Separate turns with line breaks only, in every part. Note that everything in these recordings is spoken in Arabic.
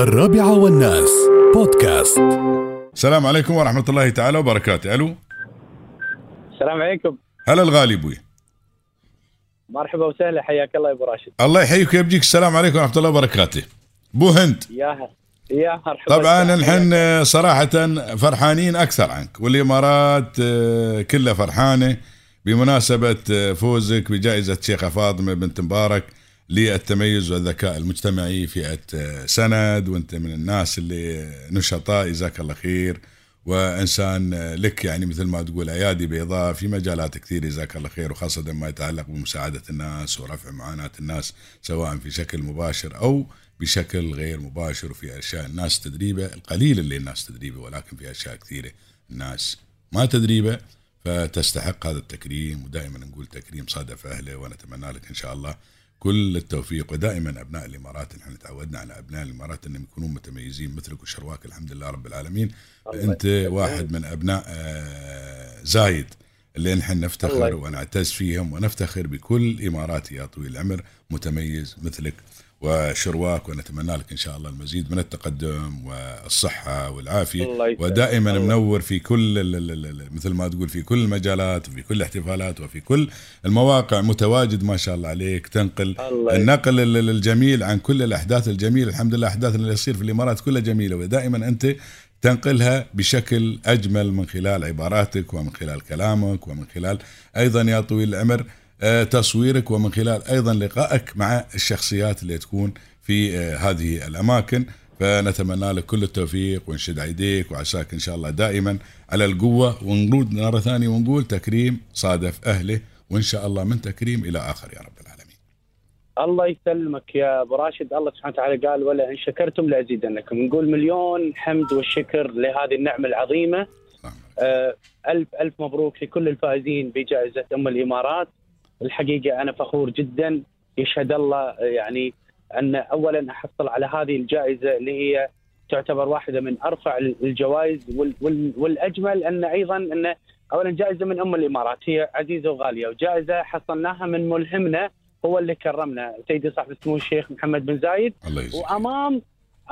الرابعة والناس. بودكاست.
السلام عليكم ورحمة الله تعالى وبركاته. ألو؟
السلام عليكم.
هلا الغالي أبوي.
مرحبا وسهلا حياك الله يا أبو راشد.
الله يحييك ويبجيك السلام عليكم ورحمة الله وبركاته. بو هند.
يا هلا. يا مرحبا
طبعا. نحن صراحة فرحانين أكثر عنك. والإمارات آه، كلها فرحانة بمناسبة آه، فوزك بجائزة شيخة فاطمة بنت مبارك. للتميز والذكاء المجتمعي فئة سند وأنت من الناس اللي نشطاء جزاك الله خير. وإنسان لك يعني مثل ما تقول ايادي بيضاء في مجالات كثير جزاك الله خير. وخاصة ما يتعلق بمساعدة الناس ورفع معاناة الناس سواء في شكل مباشر أو بشكل غير مباشر. وفي أشياء الناس تدريبه القليل اللي الناس تدريبه ولكن في أشياء كثيرة الناس ما تدريبه فتستحق هذا التكريم. ودائما نقول تكريم صادف أهله ونتمنى لك إن شاء الله كل التوفيق ودائما أبناء الإمارات نحن تعودنا على أبناء الإمارات إنهم يكونون متميزين مثلك وشرواك الحمد لله رب العالمين
أنت.
واحد من أبناء آه، زايد اللي نحن نفتخر. ونعتز فيهم ونفتخر بكل إماراتي يا طويل العمر متميز مثلك وشرواك ونتمنى لك إن شاء الله المزيد من التقدم
والصحة والعافية.
ودائما
الله.
منور في كل مثل ما تقول في كل المجالات وفي كل الاحتفالات وفي كل المواقع متواجد ما شاء الله عليك تنقل
الله
النقل ال- ال- الجميل عن كل الأحداث الجميلة الحمد لله الاحداث اللي تصير في الإمارات كلها جميلة ودائما أنت تنقلها بشكل أجمل من خلال عباراتك ومن خلال كلامك ومن خلال أيضا يا طويل العمر تصويرك ومن خلال أيضا لقائك مع الشخصيات اللي تكون في آه، هذه الأماكن. فنتمنى لك كل التوفيق ونشد أيديك وعساك إن شاء الله دائما على القوة. ونرد مرة ثانية ونقول تكريم صادف أهله وإن شاء الله من تكريم إلى آخر يا رب العالمين.
الله يسلمك يا أبو راشد. الله سبحانه وتعالى قال ولا إن شكرتم لأزيدنكم. نقول مليون حمد والشكر لهذه
النعمة العظيمة.
آه، ألف ألف مبروك لكل الفائزين بجائزة أم الإمارات. الحقيقة أنا فخور جدا. يشهد الله يعني أن أولا أحصل على هذه الجائزة اللي هي تعتبر واحدة من أرفع الجوائز وال وال والأجمل أن أيضا أن أولا جائزة من أم الإمارات هي عزيزة وغالية وجائزة حصلناها من ملهمنا هو اللي كرمنا. سيدي صاحب السمو الشيخ محمد بن زايد.
الله
وأمام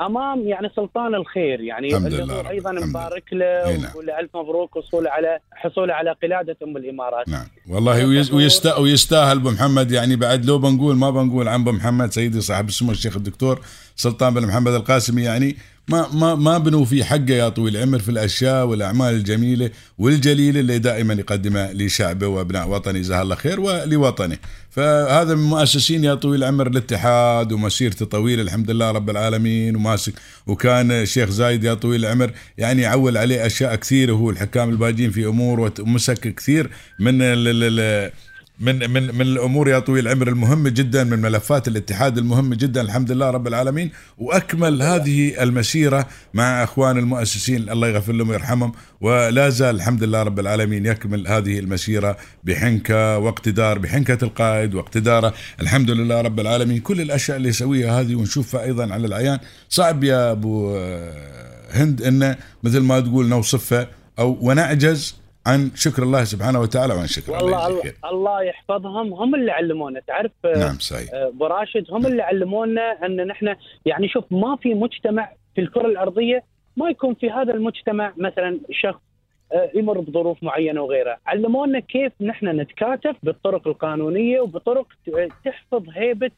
أمام يعني سلطان الخير يعني
الحمد
اللي
لله
رب أيضا
الحمد
نبارك له
نعم.
ونقول له ألف مبروك وصوله على حصوله على قلادة أم الإمارات.
نعم. والله ويز- ويست- ويستاهل أبو محمد. يعني بعد لو بنقول ما بنقول عن أبو محمد سيدي صاحب السمو الشيخ الدكتور سلطان بن محمد القاسمي يعني ما ما ما بنوفي حقه يا طويل العمر في الأشياء والأعمال الجميلة والجليلة اللي دائما يقدمها لشعبه وأبناء وطنه. جزاه الله خير ولوطنه. فهذا من مؤسسين يا طويل العمر الاتحاد ومسيرته طويلة الحمد لله رب العالمين وماسك وكان الشيخ زايد يا طويل العمر يعني عول عليه أشياء كثيرة. هو الحكام الباجين في أمور ومسك كثير من من من من الأمور يا طويل العمر المهمة جدا من ملفات الاتحاد المهمة جدا الحمد لله رب العالمين. وأكمل هذه المسيرة مع أخوان المؤسسين الله يغفر لهم ويرحمهم. ولا زال الحمد لله رب العالمين يكمل هذه المسيرة بحنكة واقتدار بحنكة القائد واقتداره الحمد لله رب العالمين. كل الأشياء اللي يسويها هذه ونشوفها أيضا على العيان. صعب يا أبو هند إنه مثل ما تقول نوصفها أو ونعجز عن شكر الله سبحانه وتعالى وعن شكر الله
والله
يجزيك
الله,
خير.
الله يحفظهم هم اللي علمونا تعرف آه،
نعم صحيح
آه، أبو راشد هم اللي علمونا أن نحن يعني شوف ما في مجتمع في الكرة الأرضية ما يكون في هذا المجتمع مثلا شخص آه، يمر بظروف معينة وغيرها، علمونا كيف نحن نتكاتف بالطرق القانونية وبطرق تحفظ هيبة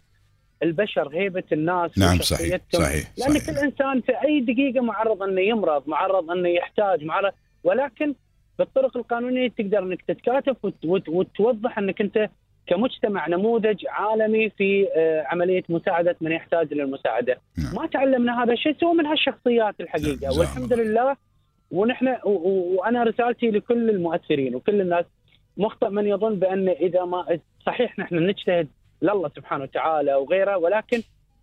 البشر، هيبة الناس
نعم صحيح. صحيح
لأن
صحيح
كل إنسان في أي دقيقة معرض أنه يمرض، معرض أنه يحتاج، معرض ولكن بالطرق القانونية تقدر إنك تتكاتف وت- وت- وتوضح إنك أنت كمجتمع نموذج عالمي في آه، عملية مساعدة من يحتاج للمساعده.
نعم.
ما تعلمنا هذا الشيء سوى من هالشخصيات الحقيقة
نعم،
والحمد لله ونحن وأنا رسالتي لكل المؤثرين وكل الناس مخطئ من يظن بأن إذا ما صحيح نحن نجتهد لله سبحانه وتعالى وغيره ولكن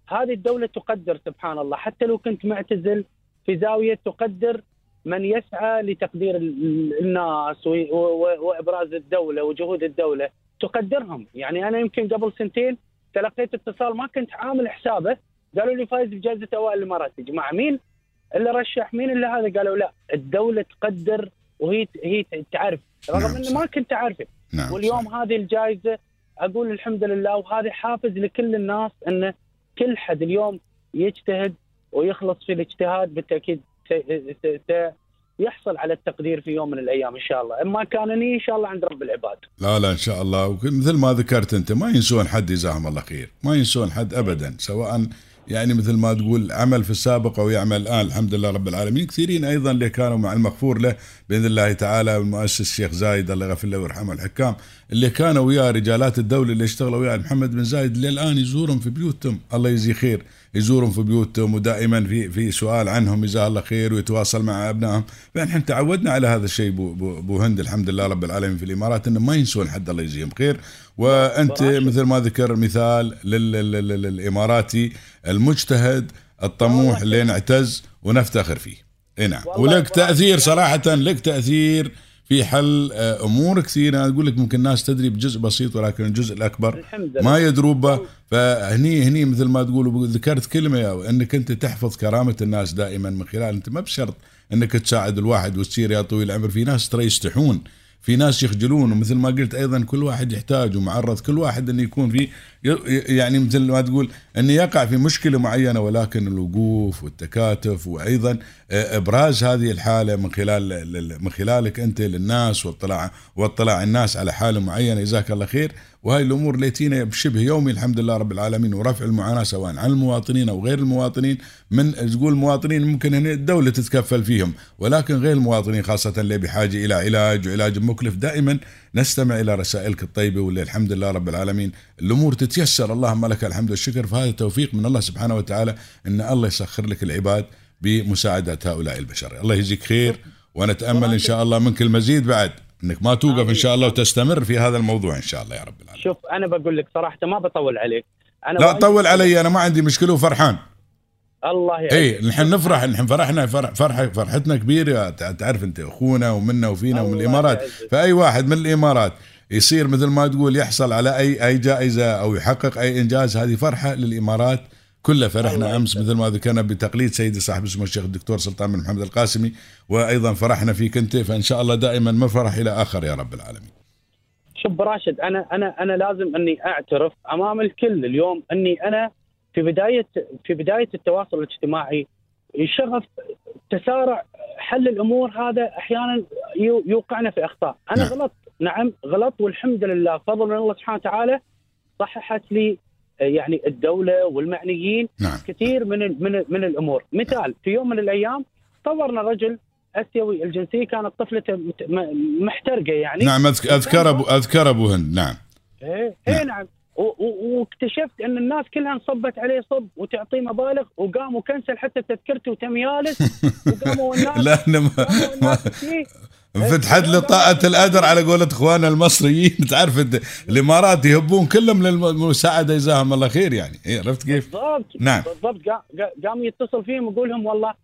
هذه الدولة تقدر سبحان الله حتى لو كنت معتزل في زاوية تقدر من يسعى لتقدير ال- ال- الناس وإبراز الدولة وجهود الدولة تقدرهم. يعني أنا يمكن قبل سنتين تلقيت اتصال ما كنت عامل حسابه قالوا لي فايز بجائزه أوائل الإمارات. يا جماعة مين اللي رشح؟ مين اللي هذا؟ قالوا لا الدولة تقدر وهي هي تعرف. رغم
نعم،
إني
صح.
ما كنت أعرفه.
نعم
واليوم
صحيح.
هذه الجائزة أقول الحمد لله وهذه حافز لكل الناس إن كل حد اليوم يجتهد ويخلص في الاجتهاد بالتأكيد يحصل على التقدير في يوم من الأيام إن شاء الله، اما كانني إن شاء الله عند رب العباد.
لا لا إن شاء الله. ومثل ما ذكرت أنت ما ينسون حد جزاهم الله خير. ما ينسون حد ابدا سواء يعني مثل ما تقول عمل في السابق أو يعمل الآن الحمد لله رب العالمين. كثيرين أيضا اللي كانوا مع المغفور له بإذن الله تعالى المؤسس الشيخ زايد الله يغفر له ويرحمه الحكام اللي كانوا وياه رجالات الدولة اللي اشتغلوا وياه محمد بن زايد للآن يزورهم في بيوتهم. الله يجزيه خير يزورهم في بيوتهم ودائما في في سؤال عنهم جزاه الله خير ويتواصل مع أبنائهم. فنحن تعودنا على هذا الشيء بو, بو, بو هند الحمد لله رب العالمين في الإمارات إنه ما ينسون حد الله يجزيهم خير.
وأنت.
مثل ما ذكر مثال لل- لل- لل- للإماراتي المجتهد الطموح. اللي نعتز ونفتخر فيه إي نعم ولك. تأثير صراحة لك تأثير في حل آه، امور كثيرة أنا أقول لك ممكن الناس تدري بجزء بسيط ولكن الجزء
الأكبر.
ما يدرون به فهني هني مثل ما تقول ذكرت كلمة يا إنك أنت تحفظ كرامة الناس دائما من خلال أنت ما بشرط إنك تساعد الواحد وتصير يا طويل العمر في ناس ترى يستحون في ناس يخجلون ومثل ما قلت أيضا كل واحد يحتاج ومعرض كل واحد إنه يكون في يعني مثل ما تقول انه يقع في مشكلة معينة ولكن الوقوف والتكاتف وأيضا إبراز هذه الحالة من خلال من خلالك أنت للناس واطلاع واطلاع الناس على حاله معينة. جزاك الله خير. وهي الأمور اللي تينا بشبه يومي الحمد لله رب العالمين ورفع المعاناة سواء عن المواطنين أو غير المواطنين. من تقول المواطنين ممكن هنا الدولة تتكفل فيهم ولكن غير المواطنين خاصة اللي بحاجة إلى علاج وعلاج مكلف دائما نستمع إلى رسائلك الطيبة واللي الحمد لله رب العالمين. الأمور تتيسر. اللهم لك الحمد والشكر. فهذا توفيق من الله سبحانه وتعالى إن الله يسخر لك العباد بمساعدة هؤلاء البشر. الله يجزيك خير ونتأمل إن شاء الله منك المزيد بعد. إنك ما توقف إن شاء الله وتستمر في هذا الموضوع إن شاء الله يا رب العالمين.
شوف أنا بقول لك صراحة ما بطول عليك. أنا
لا طول علي أنا ما عندي مشكلة وفرحان.
الله يعينك.
اي نحن نفرح نحن فرحنا فرح فرحه فرحتنا كبيرة. تع- تعرف أنت أخونا ومنا وفينا ومن الإمارات.
يعزك.
فأي واحد من الإمارات يصير مثل ما تقول يحصل على أي أي جائزة أو يحقق أي إنجاز هذه فرحة للإمارات كلها. فرحنا
أمس.
مثل ما ذكرنا بتقليد سيدي صاحب اسمه الشيخ الدكتور سلطان بن محمد القاسمي وأيضا فرحنا فيك أنت. فإن شاء الله دائما من فرح إلى آخر يا رب العالمين.
شوف براشد أنا أنا أنا لازم أني أعترف أمام الكل اليوم أني أنا في بدايه في بداية التواصل الاجتماعي شغف تسارع حل الأمور هذا أحيانا يو- يوقعنا في أخطاء، أنا
نعم.
غلط نعم غلط والحمد لله. فضل من الله سبحانه وتعالى صححت لي آه، يعني الدولة والمعنيين
نعم.
كثير من من من الأمور، مثال في يوم من الأيام صورنا رجل أسيوي الجنسيه كانت طفلته محترقة يعني.
نعم أذكر ابو أذكر أبو هند. نعم.
إيه
نعم.
إيه نعم. و- واكتشفت أن الناس كلها انصبت عليه صب وتعطيه مبالغ وقام وكنسل حتى تذكرته وتم يالس. وقاموا الناس
لا أنا ما- ما-
فيه.
فتحت طاقة القدر على قولة اخواننا المصريين. تعرف الإمارات يهبون كلهم للمساعدة جزاهم الله خير يعني. إيه، عرفت كيف؟
بالضبط
نعم.
بالضبط. قا- قا- قام يتصل فيهم ويقول لهم والله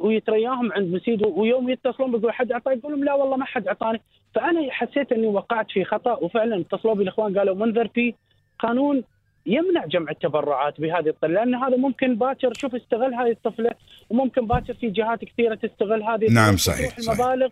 ويترياهم عند مسيد ويوم يتصلون بيقول حد أعطاه يقول لهم لا والله ما حد أعطاني. فأنا حسيت أني وقعت في خطأ وفعلا اتصلوا بي الاخوان قالوا منذر في قانون يمنع جمع التبرعات بهذه الطريقة لأن هذا ممكن باكر شوف استغل هذه الطفلة وممكن باكر في جهات كثيرة تستغل هذه
نعم، صحيح،.
المبالغ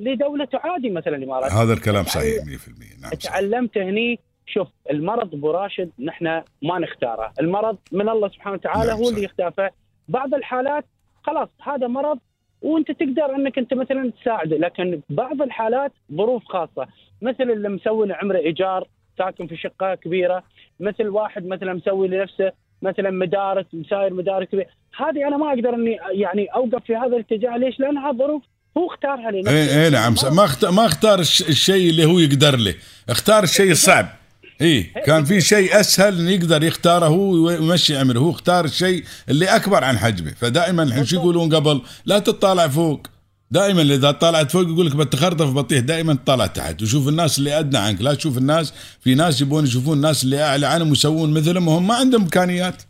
لدولة تعادي مثلا الإمارات
هذا الكلام صحيح 100% نعم.
تعلمت هني شوف المرض أبو راشد نحن ما نختاره، المرض من الله سبحانه وتعالى
نعم،
هو. اللي يختاره، بعض الحالات خلاص هذا مرض وأنت تقدر أنك أنت مثلا تساعده، لكن بعض الحالات ظروف خاصة، مثل اللي مسوي لعمره إيجار ساكن في شقة كبيرة، مثل واحد مثلا مسوي لنفسه مثلا مدارس مساير مدارس كبيرة، هذه أنا ما أقدر إني يعني أوقف في هذا الاتجاه، ليش؟ لانها ظروف هو اختارها لنفسه.
اي اي نعم. ما اختار ما اختار الش- الشيء اللي هو يقدر له. اختار الشيء الصعب. اي كان في شيء أسهل يقدر يختاره هو ويمشي عمره هو اختار الشيء اللي أكبر عن حجمه. فدائما الحين شو يقولون قبل؟ لا تطالع فوق. دائما إذا طالعت فوق يقول لك بتخرطف بطيح دائما تطالع تحت. وشوف الناس اللي أدنى عنك لا تشوف الناس في ناس يبون يشوفون الناس اللي أعلى عنهم ويسوون مثلهم وهم ما عندهم إمكانيات.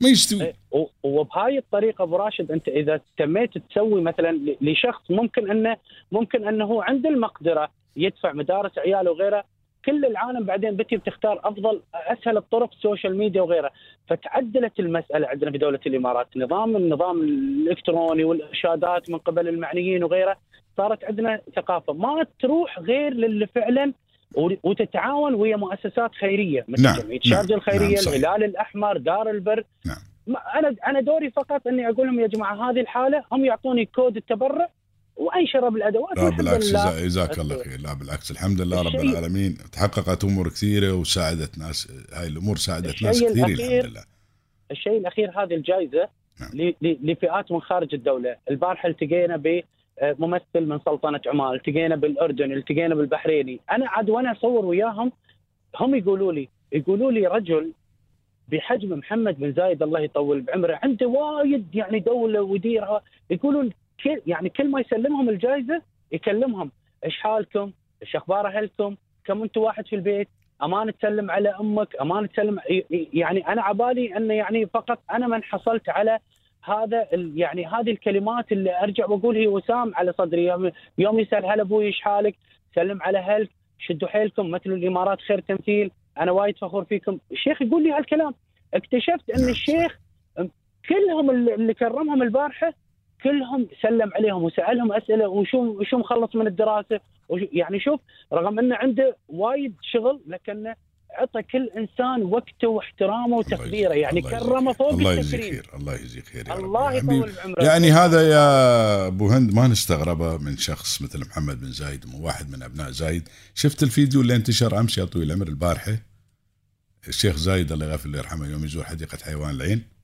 ما يستوي.
إيه، وبهاي الطريقة أبو راشد أنت إذا تميت تسوي مثلا لشخص ممكن أنه ممكن أنه عنده المقدرة يدفع مدارس عياله وغيره كل العالم بعدين بتي بتختار أفضل أسهل الطرق ال social media وغيرها. فتعدلت المسألة عندنا في دولة الإمارات. نظام النظام الإلكتروني والإرشادات من قبل المعنيين وغيره صارت عندنا ثقافة. ما تروح غير للي فعلا وتتعاون ويا مؤسسات خيرية. مثل
نعم،
جمعية
نعم،
شارجه الخيرية
نعم،.
الهلال الأحمر دار البر.
نعم.
أنا أنا دوري فقط إني أقول لهم يا جماعة هذه الحالة هم يعطوني كود التبرع وانشره بالادوات
لا بالعكس جزاك الله خير. لا بالعكس الحمد لله رب العالمين. تحققت أمور كثيرة وساعدت ناس هاي الأمور ساعدت ناس
الشيء
كثير الحمد لله.
الشيء الأخير هذه الجائزة
نعم.
لفئات من خارج الدولة، البارحة التقينا بممثل من سلطنة عمان، التقينا بالأردن، التقينا بالبحريني، أنا عاد وأنا أصور وياهم هم يقولوا لي يقولوا لي رجل بحجم محمد بن زايد الله يطول بعمره عنده وايد يعني دولة ويديرها يقولون كل يعني كل ما يسلمهم الجائزة يكلمهم إيش حالكم؟ إيش أخبار أهلكم؟ كم أنتم واحد في البيت؟ أمان تسلم على أمك، أمان تسلم يعني أنا عبالي إنه يعني فقط أنا من حصلت على هذا يعني هذه الكلمات اللي أرجع وأقول هي وسام على صدري يوم, يوم يسأل هلا أبوي إيش حالك؟ سلم على أهلك، شدوا حيلكم مثل الإمارات خير تمثيل، أنا وايد فخور فيكم، الشيخ يقول لي هالكلام، اكتشفت
إن
الشيخ كلهم اللي كرمهم البارحة كلهم سلم عليهم وسألهم أسئلة وشو وشو مخلص من الدراسة؟ وشو يعني شوف رغم إنه عنده وايد شغل لكنه اعطى كل إنسان وقته واحترامه وتقديره. يعني كرمه فوق
الله يجزيك خير. الله يجزيك خير يا
الله. يطول بعمره
يعني هذا يا أبو هند ما نستغربه من شخص مثل محمد بن زايد مو واحد من أبناء زايد. شفت الفيديو اللي انتشر أمس يا طويل العمر البارحة؟ الشيخ زايد الله يغفر له يرحمه يوم يزور حديقة حيوان العين.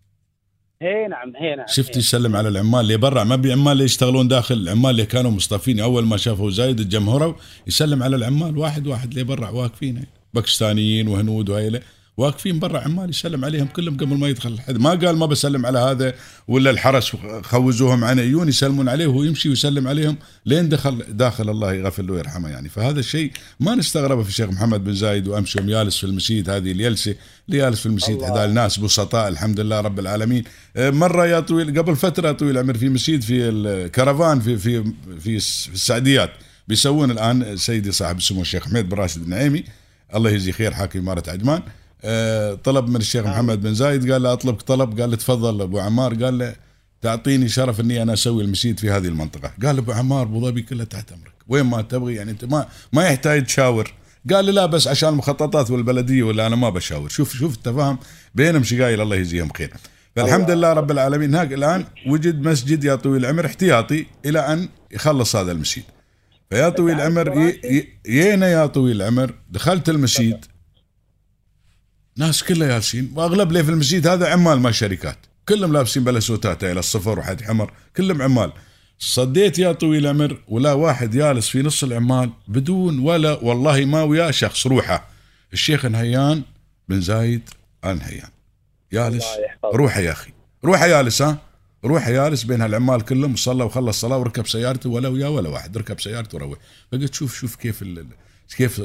هي نعم هي نعم
شفت
هي.
يسلم على العمال اللي برا. ما بعمال اللي يشتغلون داخل العمال اللي كانوا مصطفين أول ما شافوا زايد تجمهروا يسلم على العمال. واحد واحد اللي برا واقفين. باكستانيين وهنود وهيلة. واقفين برا عمال يسلم عليهم كلهم قبل ما يدخل الحد ما قال ما بسلم على هذا ولا الحرس خوزوهم عن عيون يسلمون عليه وهو يمشي ويسلم عليهم لين دخل داخل الله يغفر له ويرحمه يعني. فهذا الشيء ما نستغربه في الشيخ محمد بن زايد وامس يوم جالس في المسجد هذه الجلسه اللي جالس في المسجد. هذا الناس بسطاء الحمد لله رب العالمين. آه، مرة يا طويل قبل فترة طويل العمر في مسجد في الكرفان في في في في السعديات بيسوون الآن سيدي صاحب السمو الشيخ حميد بن راشد النعيمي الله يجزيه خير حاكم إمارة عجمان طلب من الشيخ محمد بن زايد قال له اطلبك طلب قال له تفضل أبو عمار قال له تعطيني شرف إني أنا أسوي المسجد في هذه المنطقة. قال أبو عمار أبو ظبي كلها تحت أمرك. وين ما تبغي يعني أنت ما ما يحتاج تشاور. قال لي لا بس عشان المخططات والبلدية ولا أنا ما بشاور. شوف شوف التفاهم بينهم شقايل الله يجزيهم خير. فالحمد لله رب العالمين. هناك الآن وجد مسجد يا طويل العمر احتياطي إلى أن يخلص هذا المسجد فيا طويل العمر يينا يا طويل العمر دخلت المسجد ناس كلها جالسين وأغلب اللي في المسجد هذا عمال ما شركات. كلهم لابسين بلا سوتات إلى الصفر وحد حمر كلهم عمال. صديت يا طويل العمر ولا واحد جالس في نص العمال بدون ولا والله ما وياه شخص روحه. الشيخ نهيان بن زايد ال نهيان جالس. روحه يا أخي. روحه جالس ها؟ روحه جالس بين هالعمال كلهم وصلى وخلص صلاه وركب سيارته ولا وياه ولا واحد ركب سيارته وروح. فقلت شوف شوف كيف ال- كيف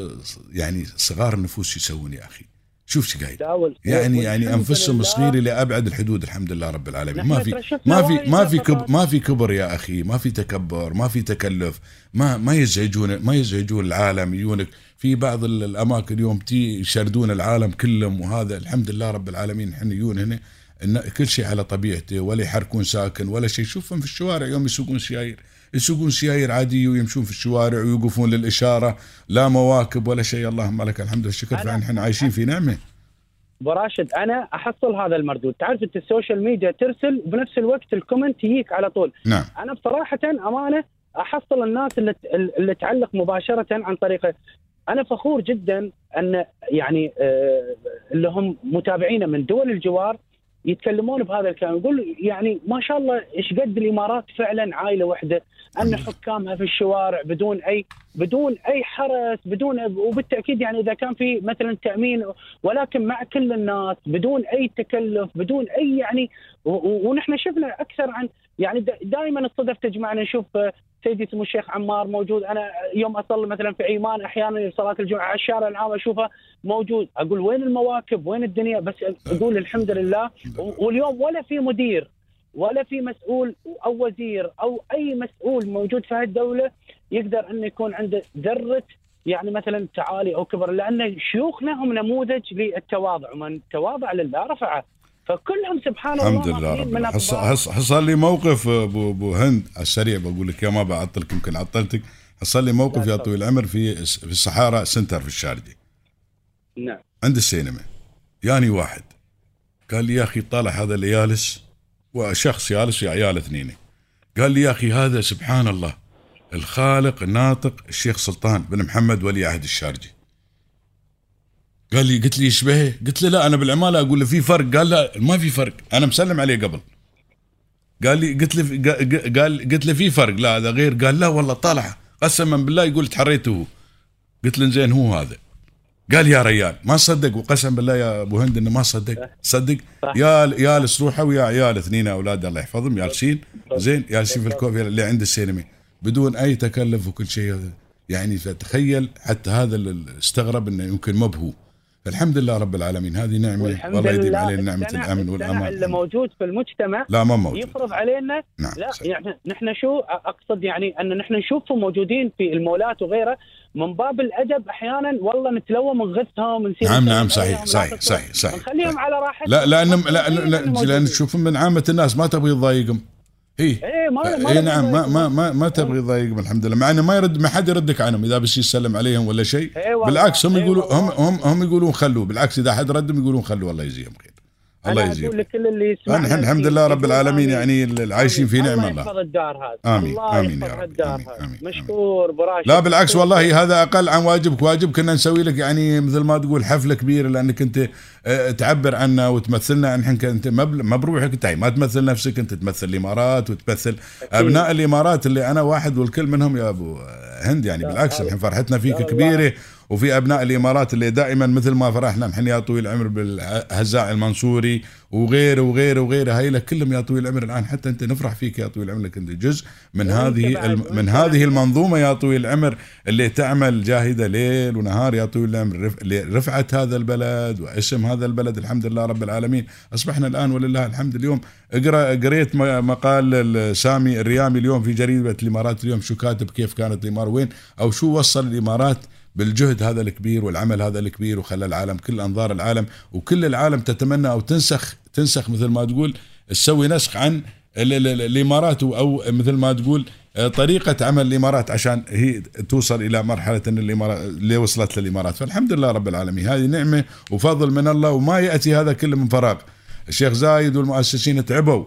يعني صغار النفوس يسوون يا أخي. شوف شو قايل. يعني يعني أنفسهم
لله.
صغيرة لابعد الحدود الحمد لله رب العالمين. ما في ما في ما في كب
لقطات.
ما في كبر يا أخي ما في تكبر ما في تكلف. ما ما يزعجون ما يزعجون العالم. يجونك في بعض ال- الأماكن اليوم تي يشردون العالم كلهم وهذا الحمد لله رب العالمين. إحنا يجون هنا كل شيء على طبيعته ولا يحركون ساكن ولا شيء. شوفهم في الشوارع يوم يسوقون سيايير يسوقون سيايير عادية ويمشون في الشوارع ويوقفون للإشارة لا مواكب ولا شيء. اللهم لك الحمد والشكر فاحنا عايشين في نعمة.
ابو راشد أنا أحصل هذا المردود. تعرف أنت ال social media ترسل وبنفس الوقت ال comment يجيك على طول.
نعم.
أنا بصراحة أمانة أحصل الناس اللي اللي تعلق مباشرة عن طريقه أنا فخور جدا أن يعني آه، اللي هم متابعينا من دول الجوار يتكلمون بهذا الكلام يقول يعني ما شاء الله إيش قد الإمارات فعلا عائله واحدة أن حكامها في الشوارع بدون أي بدون أي حرس بدون وبالتأكيد يعني إذا كان في مثلا تأمين ولكن مع كل الناس بدون أي تكلف بدون أي يعني ونحن شفنا أكثر عن يعني دائما الصدف تجمعنا نشوف آه، سيدي سمو الشيخ عمار موجود. أنا يوم أصلي مثلا في عيمان أحيانا صلاة الجمعة على الشارع العام أشوفه موجود. أقول وين المواكب؟ وين الدنيا؟ بس أقول الحمد لله. واليوم ولا في مدير ولا في مسؤول أو وزير أو أي مسؤول موجود في هذه الدولة يقدر انه يكون عنده ذرة يعني مثلا تعالي أو كبر لأن شيوخنا هم نموذج للتواضع. ومن تواضع لله رفعه. فكلهم سبحان الله
الحمد لله رب حصل لي موقف ابو أبو هند على السريع بقول لك يا ما بعطلك يمكن عطلتك. حصل لي موقف يا. طويل العمر في في الصحراء سنتر في الشارجه
نعم.
عند السينما. ياني واحد. قال لي يا أخي طالع هذا اللي جالس وشخص جالس ويا عيال اثنين قال لي يا أخي هذا سبحان الله الخالق الناطق الشيخ سلطان بن محمد ولي عهد الشارجي قال لي قلت لي يشبهه قلت له لا أنا بالعمالة أقول له في فرق. قال لا ما في فرق. أنا مسلم عليه قبل. قال لي قلت له قال قلت له في فرق. لا هذا غير. قال لا والله طالع. قسما بالله يقول تحريته قلت له زين هو هذا. قال يا ريال ما صدق. وقسم بالله يا أبو هند إنه ما صدق. صدق. يا جالس روحه ويا عيال اثنين أولاد الله يحفظهم جالسين زين جالسين في الكوفي اللي عند السينما. بدون أي تكلف وكل شيء. يعني فتخيل حتى هذا استغرب إنه يمكن ما بهو فالحمد لله رب العالمين هذه نعمة والله يديم علينا نعمة الأمن والأمان
اللي موجود في المجتمع
لا ما موجود
يفرض علينا
نعم
لا
صحيح.
يعني نحن شو أقصد يعني أن نحن نشوفهم موجودين في المولات وغيره من باب الأدب أحيانا والله نتلوم ونغثهم ونصير
نعم نعم صحيح صحيح. صحيح صحيح
نخليهم على راحتهم
لا لأن لا. لأن تشوف من عامة الناس ما تبغي تضايقهم اي
إيه ما ما
اي نعم ما ما ما, ما تبغي تضايقهم الحمد لله مع إنه ما يرد ما حد يردك عنهم إذا بس يسلم عليهم ولا شيء.
إيه
بالعكس هم
إيه
يقولوا هم. هم هم يقولون خلوه بالعكس إذا حد ردهم يقولون خلوه الله يجزيهم خير. الله خير.
لكل اللي يسمع
نحن الحمد لله رب العالمين يعني العايشين في نعمة
الله
الله.
يحفظ الدار هذا
آمين،
الله
آمين يا رب،
الدار
آمين، آمين،
مشكور براشد.
لا بالعكس والله هذا أقل عن واجبك واجب كنا نسوي لك يعني مثل ما تقول حفلة كبيرة لأنك انت آه، تعبر عنا وتمثلنا. نحن انت ما بروحك انت ما تمثل نفسك انت تمثل الإمارات وتمثل أبناء الإمارات اللي أنا واحد والكل منهم يا أبو هند. يعني بالعكس
الله-
نحن فرحتنا فيك
الله-
كبيرة. وفي أبناء الإمارات اللي دائما مثل ما فرحنا نحن يا طويل العمر بالهزاع المنصوري وغيره وغيره وغيره هاي كلهم يا طويل العمر الآن. حتى أنت نفرح فيك يا طويل العمر لك أنت جزء من هذه الم- من. هذه المنظومة يا طويل العمر اللي تعمل جاهدة ليل ونهار يا طويل العمر رف- لرفعة هذا البلد واسم هذا البلد. الحمد لله رب العالمين. أصبحنا الآن ولله الحمد اليوم. اقرا قريت مقال ال- سامي الريامي اليوم في جريدة الإمارات اليوم شو كاتب كيف كانت الامارات وين أو شو وصل الإمارات بالجهد هذا الكبير والعمل هذا الكبير وخلى العالم كل أنظار العالم وكل العالم تتمنى أو تنسخ تنسخ مثل ما تقول تسوي نسخ عن ال- ال- ال- الإمارات أو مثل ما تقول آه، طريقة عمل الإمارات عشان هي توصل إلى مرحلة إن الامارات اللي وصلت للإمارات. فالحمد لله رب العالمين. هذه نعمة وفضل من الله وما يأتي هذا كله من فراغ. الشيخ زايد والمؤسسين تعبوا.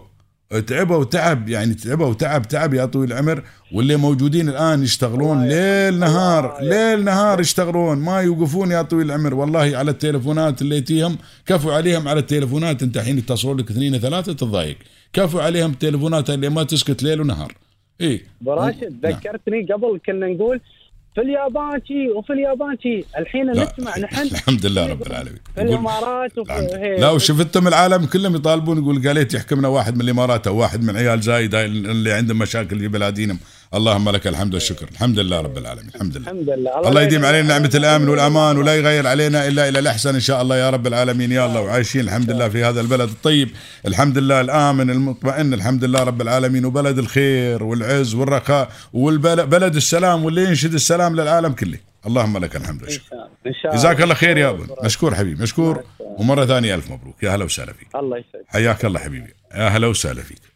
تعبوا وتعب يعني تعبوا وتعب تعب يا طويل العمر واللي موجودين الآن يشتغلون ليل نهار ليل نهار يشتغلون ما يوقفون يا طويل العمر. والله على التليفونات اللي تيهم كفوا عليهم على التليفونات. انت الحين يتصلون لك اثنين ثلاثة تتضايق. كفوا عليهم التليفونات اللي ما تسكت ليل ونهار. اي
براشد
نعم.
ذكرتني قبل كنا نقول في اليابان شي وفي اليابان شي. الحين
لا
نسمع نحن
الحمد لله رب العالمين.
في الإمارات وفي.
لا وشفتم العالم كلهم يطالبون يقول قاليت يحكمنا واحد من الإمارات أو واحد من عيال زايد اللي عندهم مشاكل في بلادينهم. اللهم لك الحمد والشكر. الحمد لله رب العالمين. الحمد لله.
الحمد لله.
الله يديم علينا نعمة الأمن والأمان ولا يغير علينا إلا إلى الأحسن إن شاء الله يا رب العالمين. يا الله وعايشين. الحمد لله في هذا البلد الطيب. الحمد لله الآمن المطمئن. الحمد لله رب العالمين. وبلد الخير والعز والرخاء والبلد السلام واللي ينشد السلام للعالم كله. اللهم لك الحمد والشكر. جزاك الله. خير يا أبو. مشكور حبيبي مشكور. ومرة ثانية ألف مبروك. يا هلا وسهلا فيك.
الله يسعدك.
حياك الله حبيبي. يا هلا وسهلا فيك.